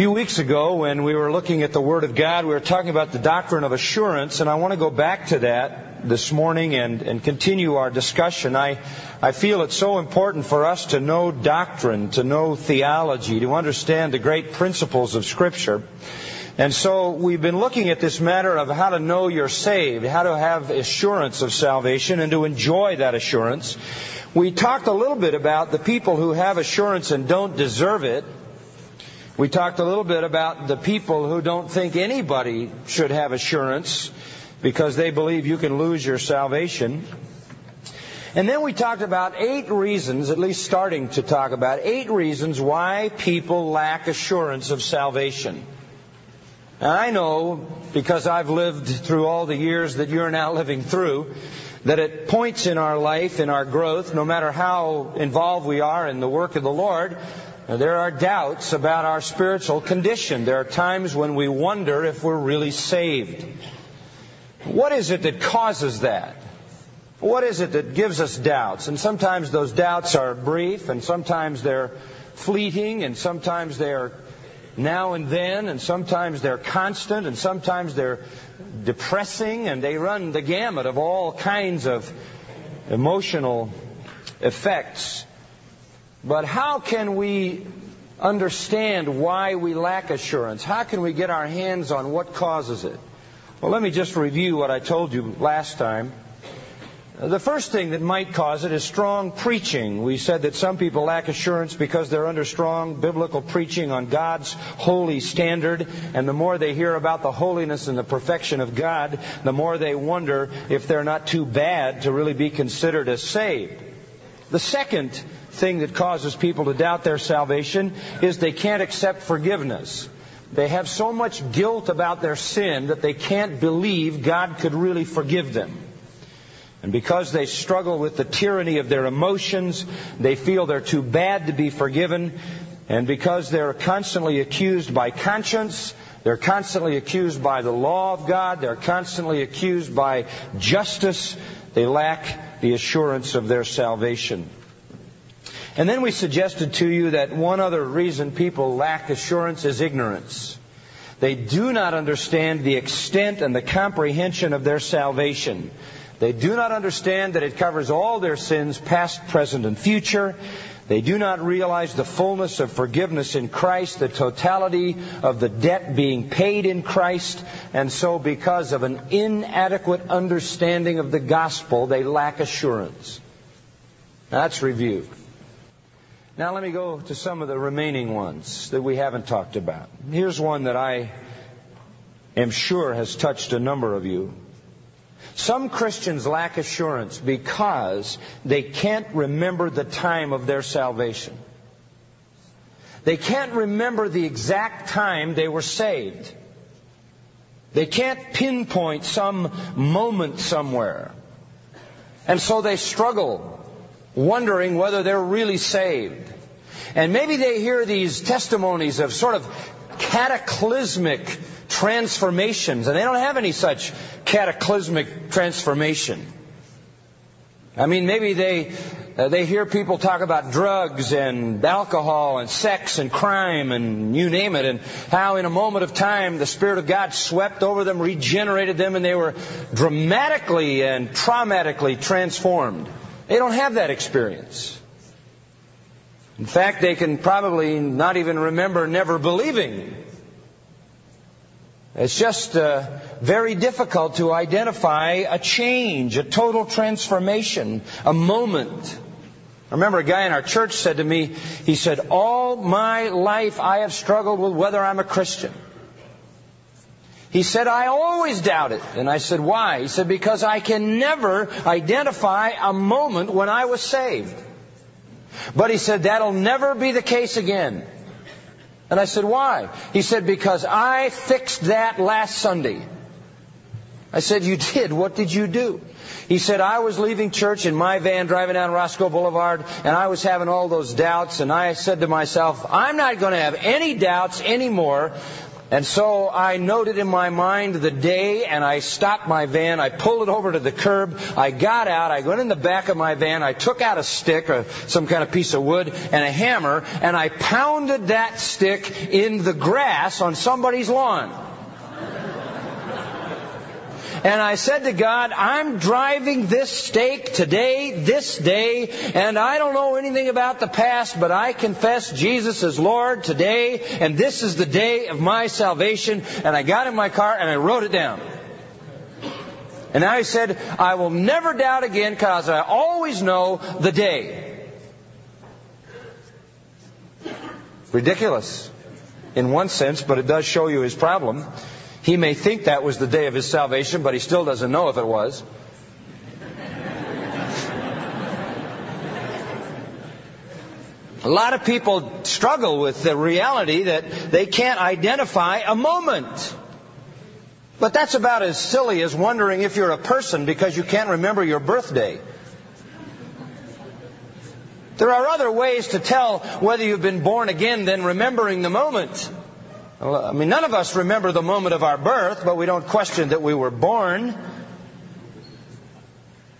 few weeks ago, when we were looking at the Word of God, we were talking about the doctrine of assurance, and I want to go back to that this morning and, and continue our discussion. I, I feel it's so important for us to know doctrine, to know theology, to understand the great principles of Scripture. And so we've been looking at this matter of how to know you're saved, how to have assurance of salvation, and to enjoy that assurance. We talked a little bit about the people who have assurance and don't deserve it. We talked a little bit about the people who don't think anybody should have assurance because they believe you can lose your salvation. And then we talked about eight reasons, at least starting to talk about eight reasons why people lack assurance of salvation. Now I know, because I've lived through all the years that you're now living through, that at points in our life, in our growth, no matter how involved we are in the work of the Lord, there are doubts about our spiritual condition. There are times when we wonder if we're really saved. What is it that causes that? What is it that gives us doubts? And sometimes those doubts are brief, and sometimes they're fleeting, and sometimes they're now and then, and sometimes they're constant, and sometimes they're depressing, and they run the gamut of all kinds of emotional effects. But how can we understand why we lack assurance? How can we get our hands on what causes it? Well, let me just review what I told you last time. The first thing that might cause it is strong preaching. We said that some people lack assurance because they're under strong biblical preaching on God's holy standard, and the more they hear about the holiness and the perfection of God, the more they wonder if they're not too bad to really be considered as saved. The second thing that causes people to doubt their salvation is they can't accept forgiveness. They have so much guilt about their sin that they can't believe God could really forgive them. And because they struggle with the tyranny of their emotions, they feel they're too bad to be forgiven. And because they're constantly accused by conscience, they're constantly accused by the law of God, they're constantly accused by justice, they lack the assurance of their salvation. And then we suggested to you that one other reason people lack assurance is ignorance. They do not understand the extent and the comprehension of their salvation. They do not understand that it covers all their sins, past, present, and future. They do not realize the fullness of forgiveness in Christ, the totality of the debt being paid in Christ, and so because of an inadequate understanding of the gospel, they lack assurance. That's review. Now let me go to some of the remaining ones that we haven't talked about. Here's one that I am sure has touched a number of you. Some Christians lack assurance because they can't remember the time of their salvation. They can't remember the exact time they were saved. They can't pinpoint some moment somewhere. And so they struggle wondering whether they're really saved. And maybe they hear these testimonies of sort of cataclysmic transformations, and they don't have any such cataclysmic transformation. I mean, maybe they uh, they hear people talk about drugs and alcohol and sex and crime and you name it, and how in a moment of time the Spirit of God swept over them, regenerated them, and they were dramatically and traumatically transformed. They don't have that experience. In fact, they can probably not even remember never believing. It's just uh, very difficult to identify a change, a total transformation, a moment. I remember a guy in our church said to me, he said, All my life I have struggled with whether I'm a Christian. He said, I always doubt it. And I said, why? He said, because I can never identify a moment when I was saved. But he said, that'll never be the case again. And I said, why? He said, because I fixed that last Sunday. I said, you did? What did you do? He said, I was leaving church in my van driving down Roscoe Boulevard and I was having all those doubts and I said to myself, I'm not going to have any doubts anymore And so I noted in my mind the day and I stopped my van. I pulled it over to the curb. I got out. I went in the back of my van. I took out a stick or some kind of piece of wood and a hammer and I pounded that stick in the grass on somebody's lawn. And I said to God, I'm driving this stake today, this day, and I don't know anything about the past, but I confess Jesus is Lord today, and this is the day of my salvation. And I got in my car and I wrote it down. And I said, I will never doubt again because I always know the day. Ridiculous in one sense, but it does show you his problem. He may think that was the day of his salvation, but he still doesn't know if it was. A lot of people struggle with the reality that they can't identify a moment. But that's about as silly as wondering if you're a person because you can't remember your birthday. There are other ways to tell whether you've been born again than remembering the moment. I mean, none of us remember the moment of our birth, but we don't question that we were born.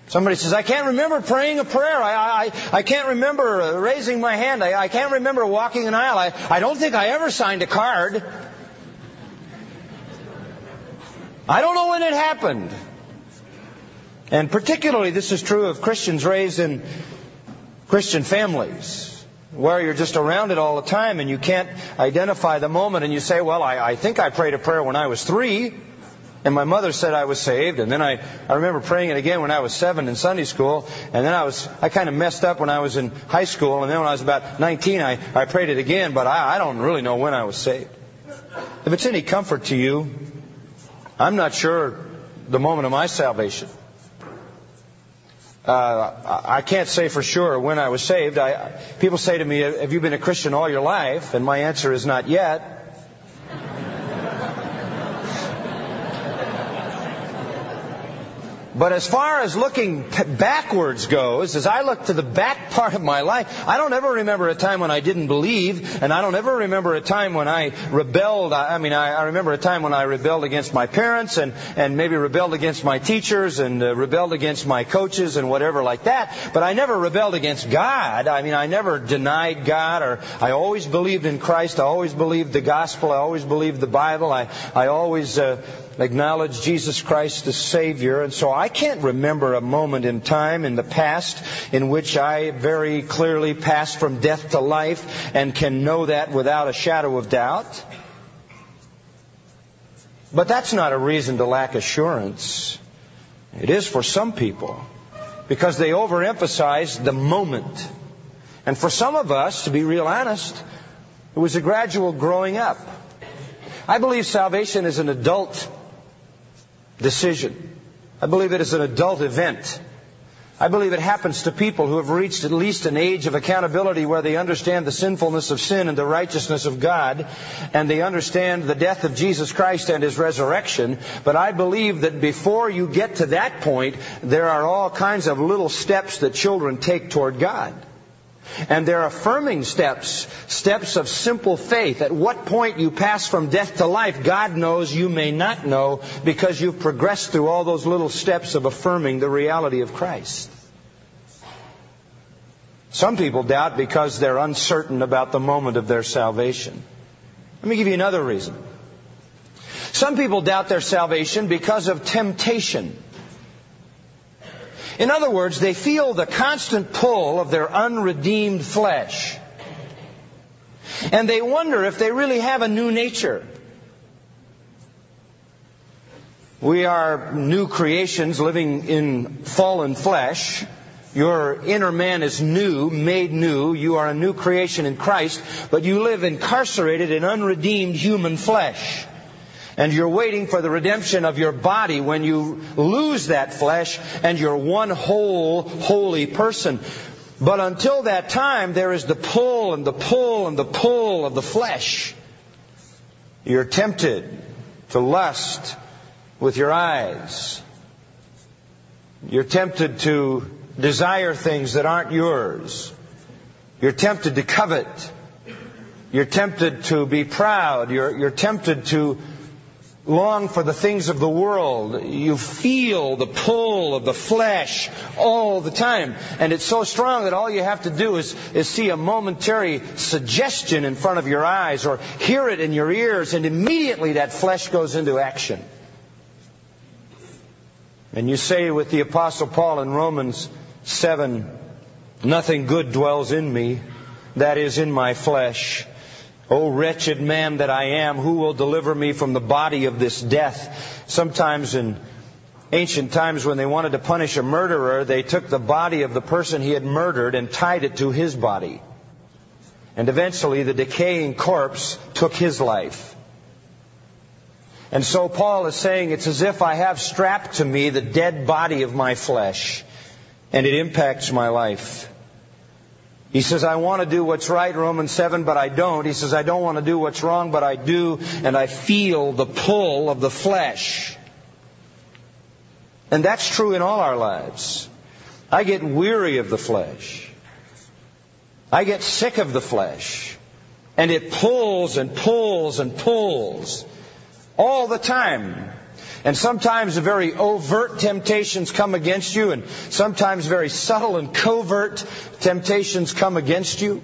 Somebody says, I can't remember praying a prayer. I, I, I can't remember raising my hand. I, I can't remember walking an aisle. I, I don't think I ever signed a card. I don't know when it happened. And particularly, this is true of Christians raised in Christian families where you're just around it all the time and you can't identify the moment and you say, well, I, I think I prayed a prayer when I was three and my mother said I was saved and then I, I remember praying it again when I was seven in Sunday school and then I was, I kind of messed up when I was in high school and then when I was about 19 I, I prayed it again but I, I don't really know when I was saved. If it's any comfort to you, I'm not sure the moment of my salvation. Uh, I can't say for sure when I was saved. I, people say to me, Have you been a Christian all your life? And my answer is not yet. But as far as looking backwards goes, as I look to the back part of my life, I don't ever remember a time when I didn't believe, and I don't ever remember a time when I rebelled. I mean, I, I remember a time when I rebelled against my parents and, and maybe rebelled against my teachers and uh, rebelled against my coaches and whatever like that. But I never rebelled against God. I mean, I never denied God or I always believed in Christ. I always believed the gospel. I always believed the Bible. I, I always, uh, acknowledge Jesus Christ as Savior. And so I can't remember a moment in time in the past in which I very clearly passed from death to life and can know that without a shadow of doubt. But that's not a reason to lack assurance. It is for some people because they overemphasize the moment. And for some of us, to be real honest, it was a gradual growing up. I believe salvation is an adult decision. I believe it is an adult event. I believe it happens to people who have reached at least an age of accountability where they understand the sinfulness of sin and the righteousness of God, and they understand the death of Jesus Christ and His resurrection. But I believe that before you get to that point, there are all kinds of little steps that children take toward God. And they're affirming steps, steps of simple faith. At what point you pass from death to life, God knows you may not know because you've progressed through all those little steps of affirming the reality of Christ. Some people doubt because they're uncertain about the moment of their salvation. Let me give you another reason. Some people doubt their salvation because of temptation. In other words, they feel the constant pull of their unredeemed flesh. And they wonder if they really have a new nature. We are new creations living in fallen flesh. Your inner man is new, made new. You are a new creation in Christ, but you live incarcerated in unredeemed human flesh and you're waiting for the redemption of your body when you lose that flesh and you're one whole, holy person. But until that time, there is the pull and the pull and the pull of the flesh. You're tempted to lust with your eyes. You're tempted to desire things that aren't yours. You're tempted to covet. You're tempted to be proud. You're, you're tempted to long for the things of the world. You feel the pull of the flesh all the time. And it's so strong that all you have to do is, is see a momentary suggestion in front of your eyes or hear it in your ears, and immediately that flesh goes into action. And you say with the Apostle Paul in Romans 7, nothing good dwells in me, that is in my flesh. O wretched man that I am, who will deliver me from the body of this death? Sometimes in ancient times when they wanted to punish a murderer, they took the body of the person he had murdered and tied it to his body. And eventually the decaying corpse took his life. And so Paul is saying it's as if I have strapped to me the dead body of my flesh, and it impacts my life. He says, I want to do what's right, Romans 7, but I don't. He says, I don't want to do what's wrong, but I do, and I feel the pull of the flesh. And that's true in all our lives. I get weary of the flesh. I get sick of the flesh. And it pulls and pulls and pulls all the time. And sometimes the very overt temptations come against you, and sometimes very subtle and covert temptations come against you.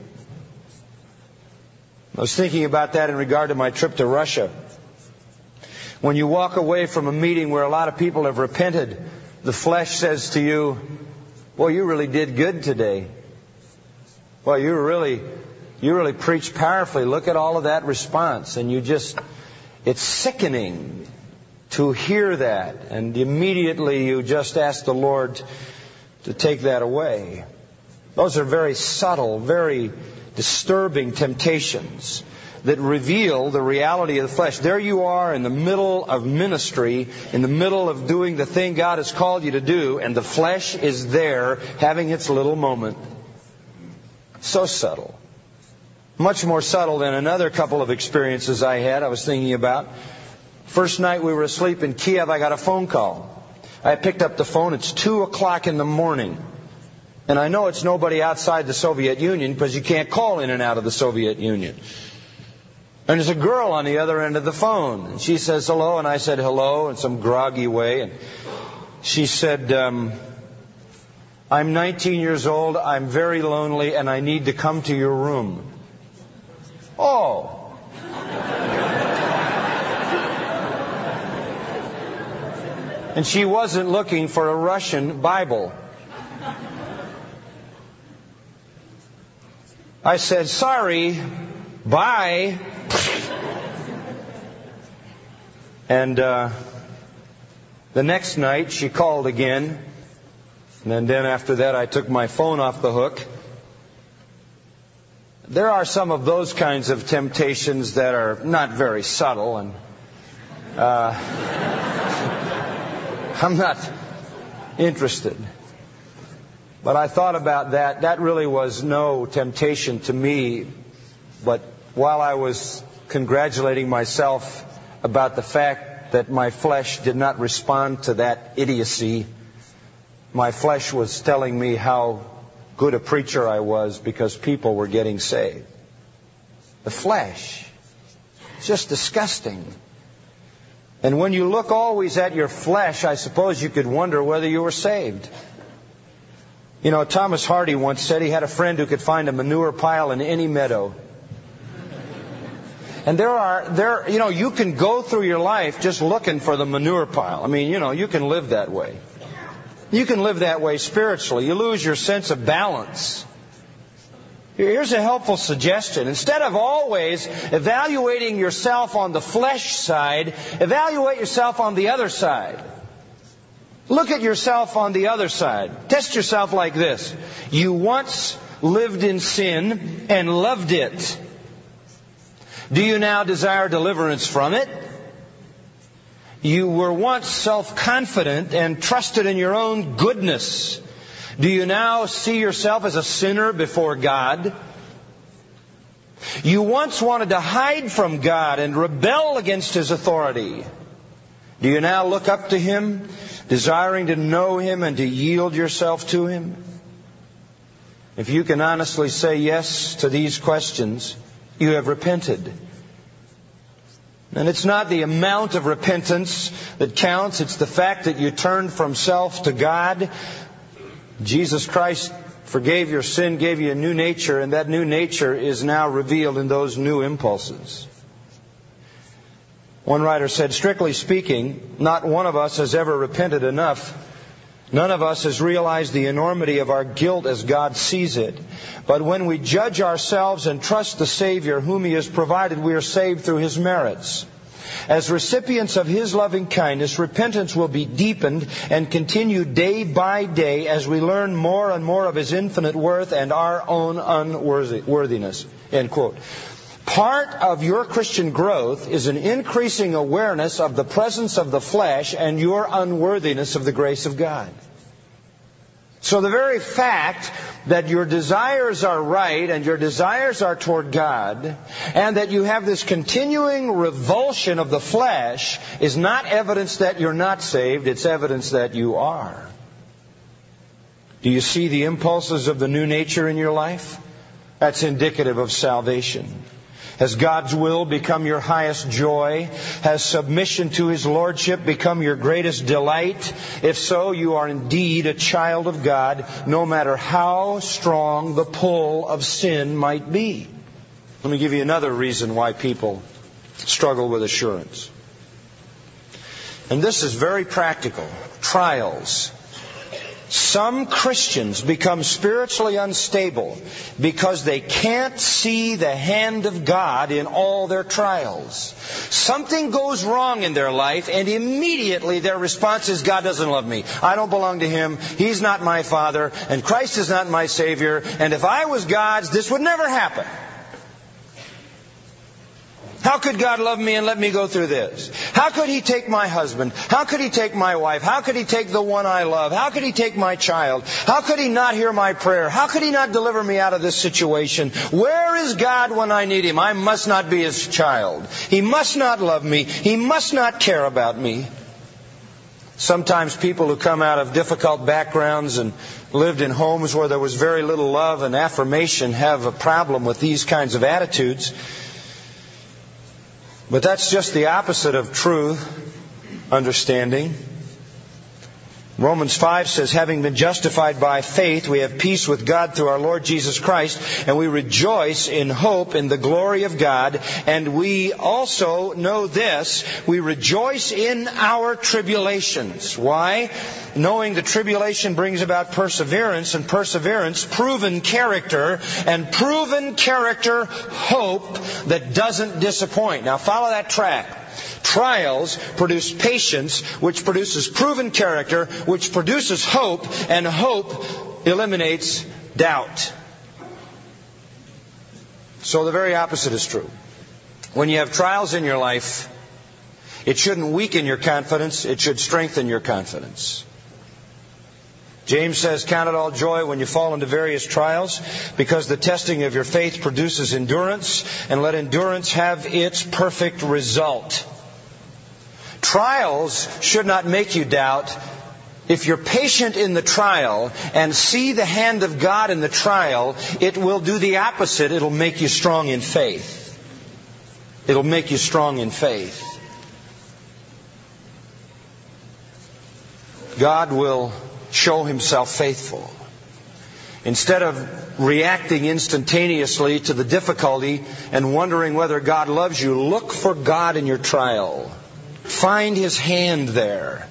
I was thinking about that in regard to my trip to Russia. When you walk away from a meeting where a lot of people have repented, the flesh says to you, Well, you really did good today. Well, you really, you really preached powerfully. Look at all of that response. And you just, it's sickening to hear that. And immediately you just ask the Lord to take that away. Those are very subtle, very disturbing temptations that reveal the reality of the flesh. There you are in the middle of ministry, in the middle of doing the thing God has called you to do, and the flesh is there having its little moment. So subtle. Much more subtle than another couple of experiences I had, I was thinking about. First night we were asleep in Kiev, I got a phone call. I picked up the phone. It's 2 o'clock in the morning. And I know it's nobody outside the Soviet Union because you can't call in and out of the Soviet Union. And there's a girl on the other end of the phone. And she says hello, and I said hello in some groggy way. And she said, um, I'm 19 years old, I'm very lonely, and I need to come to your room. Oh. And she wasn't looking for a Russian Bible. I said, sorry, bye. And uh, the next night she called again. And then after that I took my phone off the hook. There are some of those kinds of temptations that are not very subtle and uh, I'm not interested. But I thought about that. That really was no temptation to me. But while I was congratulating myself about the fact that my flesh did not respond to that idiocy, my flesh was telling me how good a preacher I was because people were getting saved. The flesh. It's just disgusting. And when you look always at your flesh, I suppose you could wonder whether you were saved. You know, Thomas Hardy once said he had a friend who could find a manure pile in any meadow. And there are, there, you know, you can go through your life just looking for the manure pile. I mean, you know, you can live that way. You can live that way spiritually. You lose your sense of balance. Here's a helpful suggestion. Instead of always evaluating yourself on the flesh side, evaluate yourself on the other side. Look at yourself on the other side. Test yourself like this. You once lived in sin and loved it. Do you now desire deliverance from it? You were once self-confident and trusted in your own goodness. Do you now see yourself as a sinner before God? You once wanted to hide from God and rebel against His authority. Do you now look up to Him, desiring to know Him and to yield yourself to Him? If you can honestly say yes to these questions, you have repented. And it's not the amount of repentance that counts, it's the fact that you turned from self to God. Jesus Christ forgave your sin, gave you a new nature, and that new nature is now revealed in those new impulses. One writer said, strictly speaking, not one of us has ever repented enough. None of us has realized the enormity of our guilt as God sees it. But when we judge ourselves and trust the Savior whom He has provided, we are saved through His merits. As recipients of His loving kindness, repentance will be deepened and continued day by day as we learn more and more of His infinite worth and our own unworthiness. End quote. Part of your Christian growth is an increasing awareness of the presence of the flesh and your unworthiness of the grace of God. So the very fact that your desires are right and your desires are toward God and that you have this continuing revulsion of the flesh is not evidence that you're not saved, it's evidence that you are. Do you see the impulses of the new nature in your life? That's indicative of salvation. Has God's will become your highest joy? Has submission to His Lordship become your greatest delight? If so, you are indeed a child of God, no matter how strong the pull of sin might be. Let me give you another reason why people struggle with assurance. And this is very practical. Trials. Some Christians become spiritually unstable because they can't see the hand of God in all their trials. Something goes wrong in their life and immediately their response is, God doesn't love me. I don't belong to Him. He's not my Father and Christ is not my Savior. And if I was God's, this would never happen. How could God love me and let me go through this? How could He take my husband? How could He take my wife? How could He take the one I love? How could He take my child? How could He not hear my prayer? How could He not deliver me out of this situation? Where is God when I need Him? I must not be His child. He must not love me. He must not care about me. Sometimes people who come out of difficult backgrounds and lived in homes where there was very little love and affirmation have a problem with these kinds of attitudes. But that's just the opposite of true understanding. Romans 5 says, having been justified by faith, we have peace with God through our Lord Jesus Christ, and we rejoice in hope in the glory of God. And we also know this, we rejoice in our tribulations. Why? Knowing the tribulation brings about perseverance, and perseverance, proven character, and proven character, hope that doesn't disappoint. Now follow that track. Trials produce patience, which produces proven character, which produces hope, and hope eliminates doubt. So the very opposite is true. When you have trials in your life, it shouldn't weaken your confidence, it should strengthen your confidence. James says, Count it all joy when you fall into various trials, because the testing of your faith produces endurance, and let endurance have its perfect result. Trials should not make you doubt. If you're patient in the trial and see the hand of God in the trial, it will do the opposite. It'll make you strong in faith. It'll make you strong in faith. God will show himself faithful. Instead of reacting instantaneously to the difficulty and wondering whether God loves you, look for God in your trial. Find His hand there.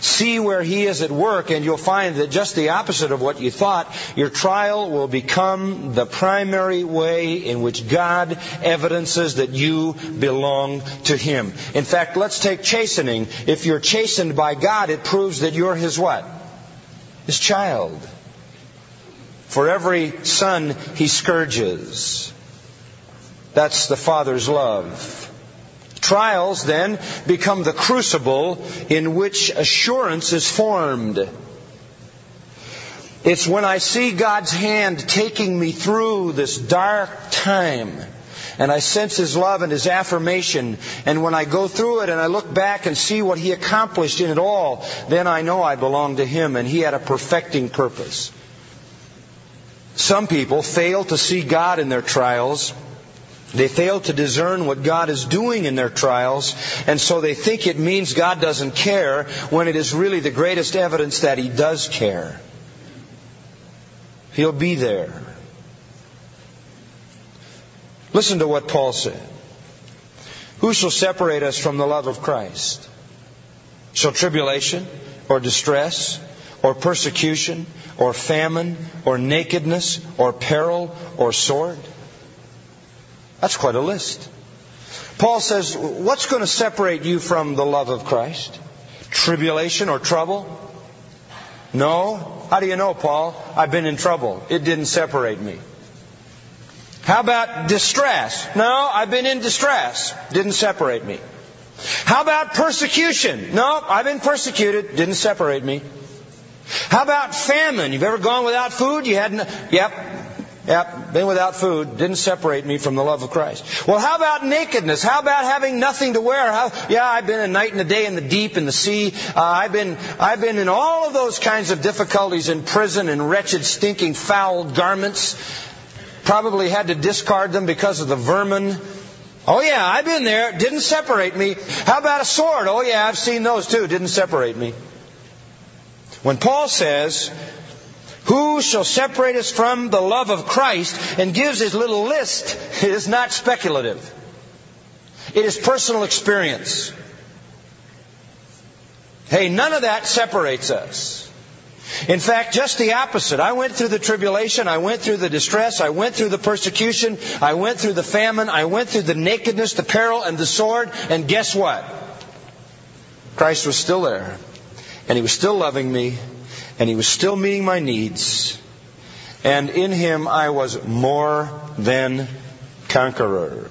See where He is at work, and you'll find that just the opposite of what you thought, your trial will become the primary way in which God evidences that you belong to Him. In fact, let's take chastening. If you're chastened by God, it proves that you're His what? His child. For every son He scourges. That's the Father's love. Trials then become the crucible in which assurance is formed. It's when I see God's hand taking me through this dark time and I sense His love and His affirmation. And when I go through it and I look back and see what He accomplished in it all, then I know I belong to Him and He had a perfecting purpose. Some people fail to see God in their trials They fail to discern what God is doing in their trials, and so they think it means God doesn't care when it is really the greatest evidence that He does care. He'll be there. Listen to what Paul said. Who shall separate us from the love of Christ? Shall tribulation or distress or persecution or famine or nakedness or peril or sword? That's quite a list. Paul says, what's going to separate you from the love of Christ? Tribulation or trouble? No. How do you know, Paul? I've been in trouble. It didn't separate me. How about distress? No, I've been in distress. Didn't separate me. How about persecution? No, I've been persecuted. Didn't separate me. How about famine? You've ever gone without food? You hadn't. Yep. Been without food. Didn't separate me from the love of Christ. Well, how about nakedness? How about having nothing to wear? How, yeah, I've been a night and a day in the deep, in the sea. Uh, I've been, I've been in all of those kinds of difficulties in prison in wretched, stinking, foul garments. Probably had to discard them because of the vermin. Oh yeah, I've been there. Didn't separate me. How about a sword? Oh yeah, I've seen those too. Didn't separate me. When Paul says, who shall separate us from the love of Christ and gives his little list, it is not speculative. It is personal experience. Hey, none of that separates us. In fact, just the opposite. I went through the tribulation, I went through the distress, I went through the persecution, I went through the famine, I went through the nakedness, the peril, and the sword, and guess what? Christ was still there. And He was still loving me, and He was still meeting my needs. And in Him I was more than conqueror.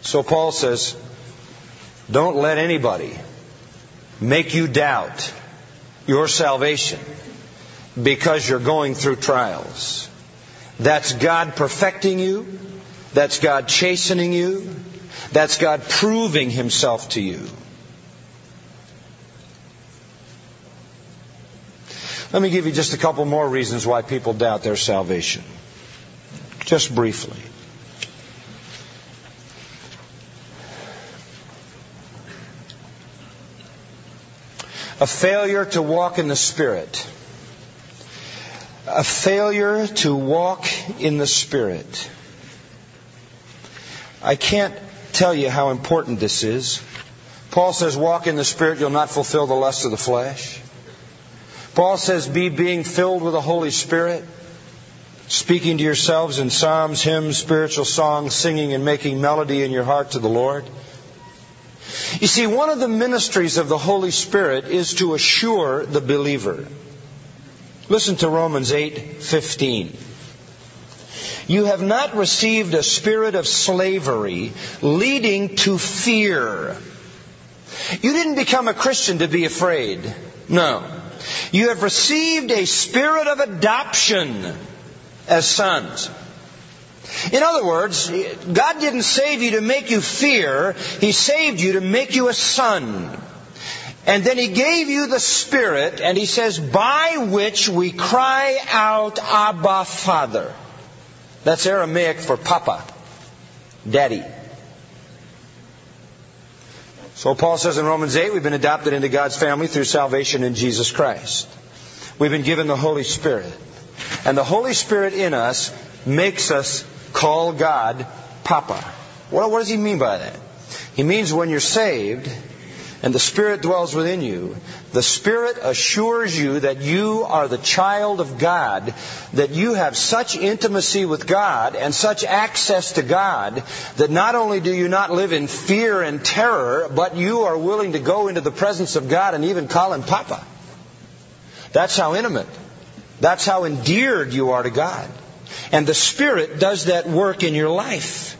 So Paul says, don't let anybody make you doubt your salvation because you're going through trials. That's God perfecting you. That's God chastening you. That's God proving Himself to you. Let me give you just a couple more reasons why people doubt their salvation. Just briefly. a failure to walk in the Spirit. A failure to walk in the Spirit. I can't tell you how important this is. Paul says, walk in the Spirit, you'll not fulfill the lust of the flesh. Paul says, be being filled with the Holy Spirit, speaking to yourselves in psalms, hymns, spiritual songs, singing and making melody in your heart to the Lord. You see, one of the ministries of the Holy Spirit is to assure the believer. Listen to Romans 8:15. You have not received a spirit of slavery leading to fear. You didn't become a Christian to be afraid. No. You have received a spirit of adoption as sons. In other words, God didn't save you to make you fear, He saved you to make you a son. And then He gave you the Spirit, and He says, by which we cry out, Abba, Father. That's Aramaic for Papa, Daddy. So Paul says in Romans 8, we've been adopted into God's family through salvation in Jesus Christ. We've been given the Holy Spirit. And the Holy Spirit in us makes us call God Papa. Well, what does he mean by that? He means when you're saved and the Spirit dwells within you, the Spirit assures you that you are the child of God, that you have such intimacy with God and such access to God that not only do you not live in fear and terror, but you are willing to go into the presence of God and even call Him Papa. That's how intimate. That's how endeared you are to God. And the Spirit does that work in your life.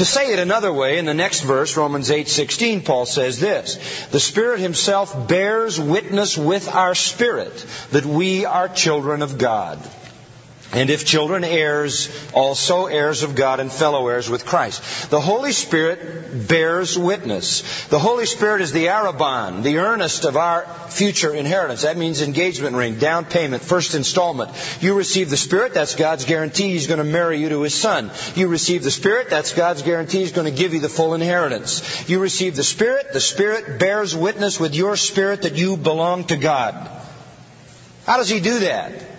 To say it another way, in the next verse, Romans 8:16, Paul says this: "The Spirit himself bears witness with our spirit that we are children of God." And if children, heirs, also heirs of God and fellow heirs with Christ. The Holy Spirit bears witness. The Holy Spirit is the arrabon, the earnest of our future inheritance. That means engagement ring, down payment, first installment. You receive the Spirit, that's God's guarantee He's going to marry you to His Son. You receive the Spirit, that's God's guarantee He's going to give you the full inheritance. You receive the Spirit, the Spirit bears witness with your spirit that you belong to God. How does He do that?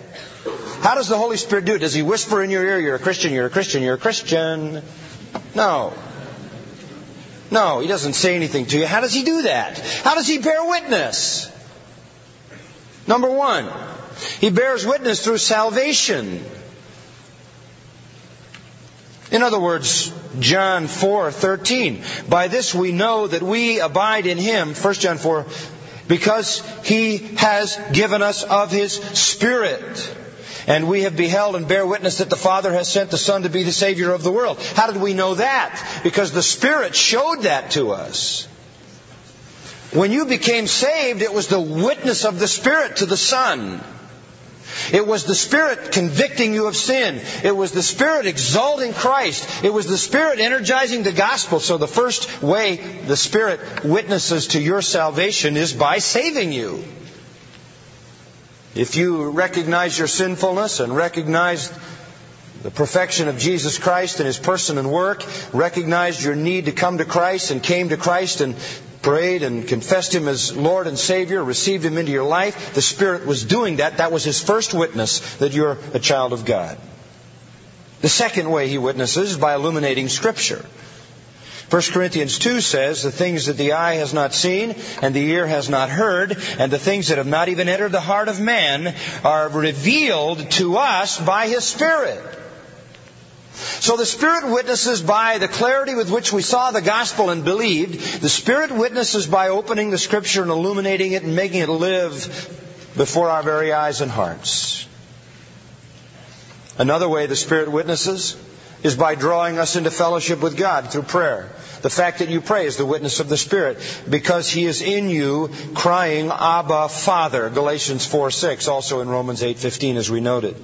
How does the Holy Spirit do it? Does He whisper in your ear, You're a Christian, you're a Christian, you're a Christian? No. No, He doesn't say anything to you. How does He do that? How does He bear witness? Number one, He bears witness through salvation. In other words, John 4:13. By this we know that we abide in him, 1 John 4, because he has given us of his spirit. And we have beheld and bear witness that the Father has sent the Son to be the Savior of the world. How did we know that? Because the Spirit showed that to us. When you became saved, it was the witness of the Spirit to the Son. It was the Spirit convicting you of sin. It was the Spirit exalting Christ. It was the Spirit energizing the gospel. So the first way the Spirit witnesses to your salvation is by saving you. If you recognize your sinfulness and recognize the perfection of Jesus Christ and His person and work, recognized your need to come to Christ and came to Christ and prayed and confessed Him as Lord and Savior, received Him into your life, the Spirit was doing that. That was His first witness that you're a child of God. The second way He witnesses is by illuminating Scripture. 1 Corinthians 2 says, The things that the eye has not seen, and the ear has not heard, and the things that have not even entered the heart of man are revealed to us by His Spirit. So the Spirit witnesses by the clarity with which we saw the gospel and believed. The Spirit witnesses by opening the Scripture and illuminating it and making it live before our very eyes and hearts. Another way the Spirit witnesses is by drawing us into fellowship with God through prayer. The fact that you pray is the witness of the Spirit because He is in you crying, Abba, Father. Galatians 4 6, also in Romans eight fifteen, as we noted.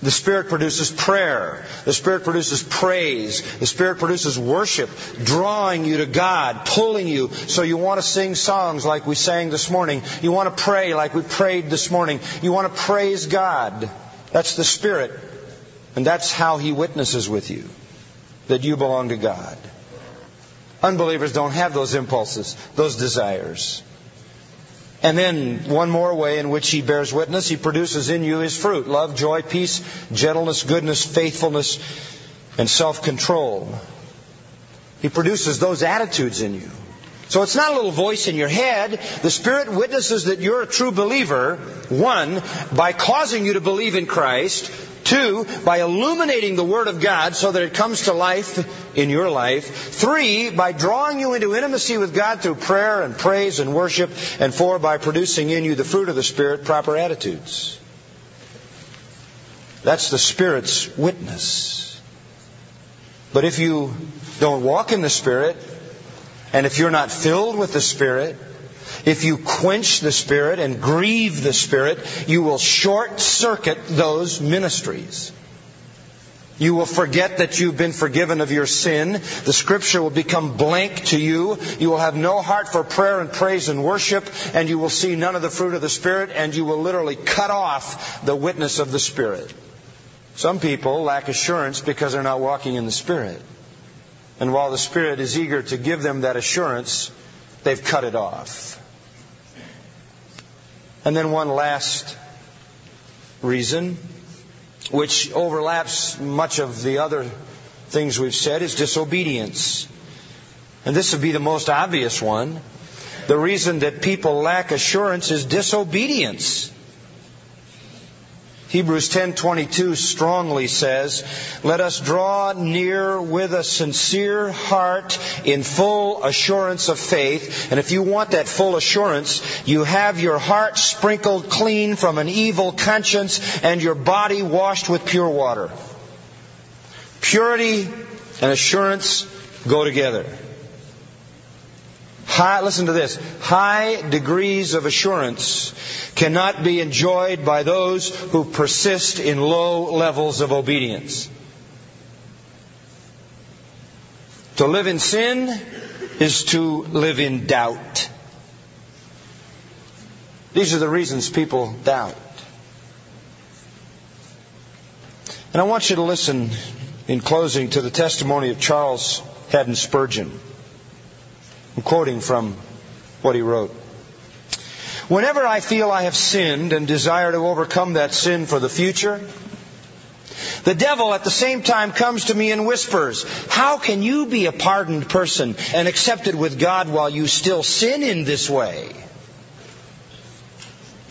The Spirit produces prayer. The Spirit produces praise. The Spirit produces worship, drawing you to God, pulling you so you want to sing songs like we sang this morning. You want to pray like we prayed this morning. You want to praise God. That's the Spirit. And that's how He witnesses with you that you belong to God. Unbelievers don't have those impulses, those desires. And then one more way in which he bears witness, he produces in you his fruit love, joy, peace, gentleness, goodness, faithfulness, and self control. He produces those attitudes in you. So it's not a little voice in your head. The Spirit witnesses that you're a true believer, one, by causing you to believe in Christ, Two, by illuminating the Word of God so that it comes to life in your life. Three, by drawing you into intimacy with God through prayer and praise and worship. And four, by producing in you the fruit of the Spirit, proper attitudes. That's the Spirit's witness. But if you don't walk in the Spirit, and if you're not filled with the Spirit, if you quench the Spirit and grieve the Spirit, you will short circuit those ministries. You will forget that you've been forgiven of your sin. The scripture will become blank to you. You will have no heart for prayer and praise and worship, and you will see none of the fruit of the Spirit, and you will literally cut off the witness of the Spirit. Some people lack assurance because they're not walking in the Spirit. And while the Spirit is eager to give them that assurance, they've cut it off. And then one last reason, which overlaps much of the other things we've said, is disobedience. And this would be the most obvious one. The reason that people lack assurance is disobedience. Hebrews 10:22 strongly says, "Let us draw near with a sincere heart in full assurance of faith." And if you want that full assurance, you have your heart sprinkled clean from an evil conscience and your body washed with pure water. Purity and assurance go together. High, listen to this. High degrees of assurance cannot be enjoyed by those who persist in low levels of obedience. To live in sin is to live in doubt. These are the reasons people doubt. And I want you to listen in closing to the testimony of Charles Haddon Spurgeon. I'm quoting from what he wrote. Whenever I feel I have sinned and desire to overcome that sin for the future, the devil at the same time comes to me and whispers, How can you be a pardoned person and accepted with God while you still sin in this way?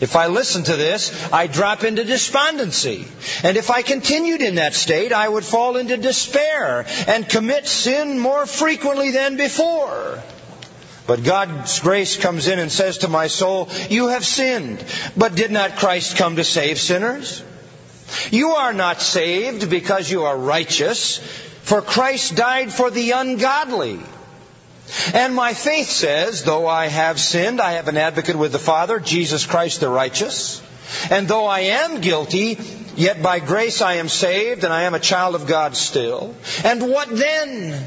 If I listen to this, I drop into despondency. And if I continued in that state, I would fall into despair and commit sin more frequently than before. But God's grace comes in and says to my soul, You have sinned, but did not Christ come to save sinners? You are not saved because you are righteous, for Christ died for the ungodly. And my faith says, though I have sinned, I have an advocate with the Father, Jesus Christ the righteous. And though I am guilty, yet by grace I am saved, and I am a child of God still. And what then?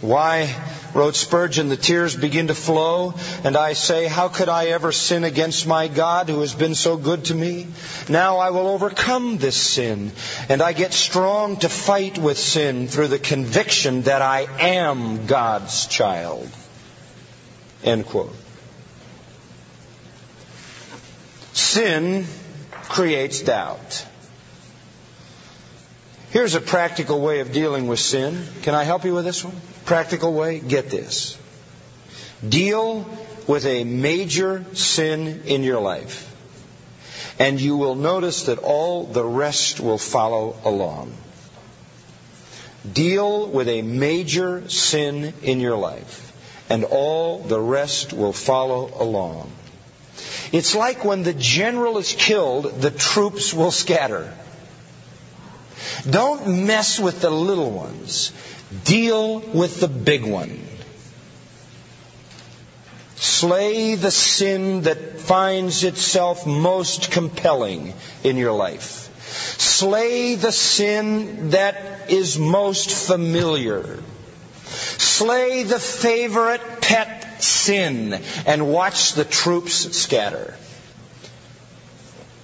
Why, wrote Spurgeon, the tears begin to flow, and I say, How could I ever sin against my God who has been so good to me? Now I will overcome this sin, and I get strong to fight with sin through the conviction that I am God's child. End quote. Sin creates doubt. Here's a practical way of dealing with sin. Can I help you with this one? Practical way? Get this. Deal with a major sin in your life, and you will notice that all the rest will follow along. Deal with a major sin in your life, and all the rest will follow along. It's like when the general is killed, the troops will scatter. Don't mess with the little ones. Deal with the big one. Slay the sin that finds itself most compelling in your life. Slay the sin that is most familiar. Slay the favorite pet sin and watch the troops scatter.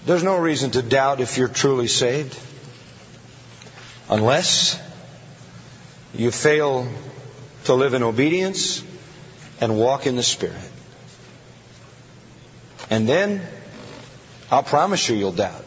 There's no reason to doubt if you're truly saved. Unless you fail to live in obedience and walk in the Spirit. And then, I'll promise you, you'll doubt.